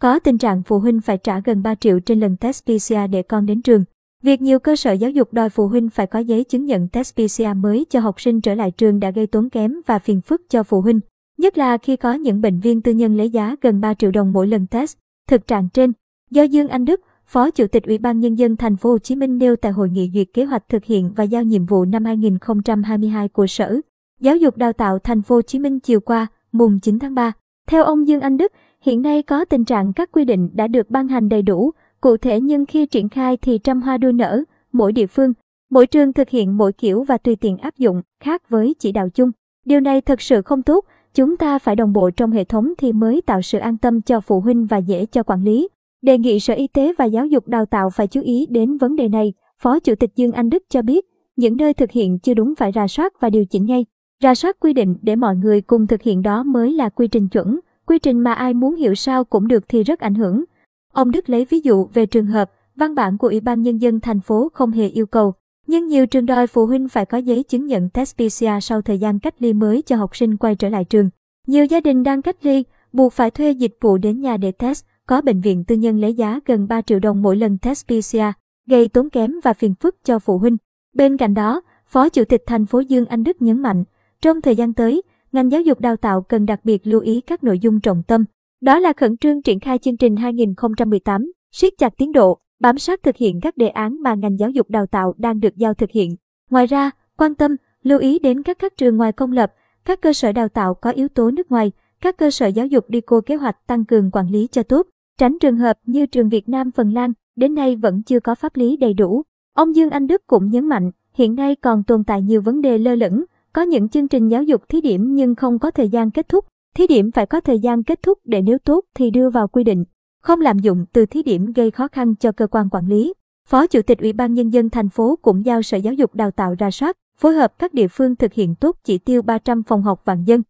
Có tình trạng phụ huynh phải trả gần 3 triệu trên lần test PCR để con đến trường. Việc nhiều cơ sở giáo dục đòi phụ huynh phải có giấy chứng nhận test PCR mới cho học sinh trở lại trường đã gây tốn kém và phiền phức cho phụ huynh, nhất là khi có những bệnh viện tư nhân lấy giá gần 3 triệu đồng mỗi lần test. Thực trạng trên, do Dương Anh Đức, Phó Chủ tịch Ủy ban nhân dân thành phố Hồ Chí Minh nêu tại hội nghị duyệt kế hoạch thực hiện và giao nhiệm vụ năm 2022 của Sở Giáo dục Đào tạo thành phố Hồ Chí Minh chiều qua, mùng 9 tháng 3. Theo ông Dương Anh Đức, hiện nay có tình trạng các quy định đã được ban hành đầy đủ, cụ thể nhưng khi triển khai thì trăm hoa đua nở, mỗi địa phương, mỗi trường thực hiện mỗi kiểu và tùy tiện áp dụng, khác với chỉ đạo chung. Điều này thật sự không tốt, chúng ta phải đồng bộ trong hệ thống thì mới tạo sự an tâm cho phụ huynh và dễ cho quản lý. Đề nghị Sở Y tế và Giáo dục Đào tạo phải chú ý đến vấn đề này, Phó Chủ tịch Dương Anh Đức cho biết, những nơi thực hiện chưa đúng phải ra soát và điều chỉnh ngay. Ra soát quy định để mọi người cùng thực hiện đó mới là quy trình chuẩn, quy trình mà ai muốn hiểu sao cũng được thì rất ảnh hưởng. Ông Đức lấy ví dụ về trường hợp, văn bản của Ủy ban Nhân dân thành phố không hề yêu cầu, nhưng nhiều trường đòi phụ huynh phải có giấy chứng nhận test PCR sau thời gian cách ly mới cho học sinh quay trở lại trường. Nhiều gia đình đang cách ly, buộc phải thuê dịch vụ đến nhà để test, có bệnh viện tư nhân lấy giá gần 3 triệu đồng mỗi lần test PCR, gây tốn kém và phiền phức cho phụ huynh. Bên cạnh đó, Phó Chủ tịch thành phố Dương Anh Đức nhấn mạnh, trong thời gian tới, ngành giáo dục đào tạo cần đặc biệt lưu ý các nội dung trọng tâm. Đó là khẩn trương triển khai chương trình 2018, siết chặt tiến độ, bám sát thực hiện các đề án mà ngành giáo dục đào tạo đang được giao thực hiện. Ngoài ra, quan tâm, lưu ý đến các các trường ngoài công lập, các cơ sở đào tạo có yếu tố nước ngoài, các cơ sở giáo dục đi cô kế hoạch tăng cường quản lý cho tốt, tránh trường hợp như trường Việt Nam Phần Lan, đến nay vẫn chưa có pháp lý đầy đủ. Ông Dương Anh Đức cũng nhấn mạnh, hiện nay còn tồn tại nhiều vấn đề lơ lửng, có những chương trình giáo dục thí điểm nhưng không có thời gian kết thúc. Thí điểm phải có thời gian kết thúc để nếu tốt thì đưa vào quy định. Không lạm dụng từ thí điểm gây khó khăn cho cơ quan quản lý. Phó Chủ tịch Ủy ban Nhân dân thành phố cũng giao Sở Giáo dục Đào tạo ra soát, phối hợp các địa phương thực hiện tốt chỉ tiêu 300 phòng học vạn dân.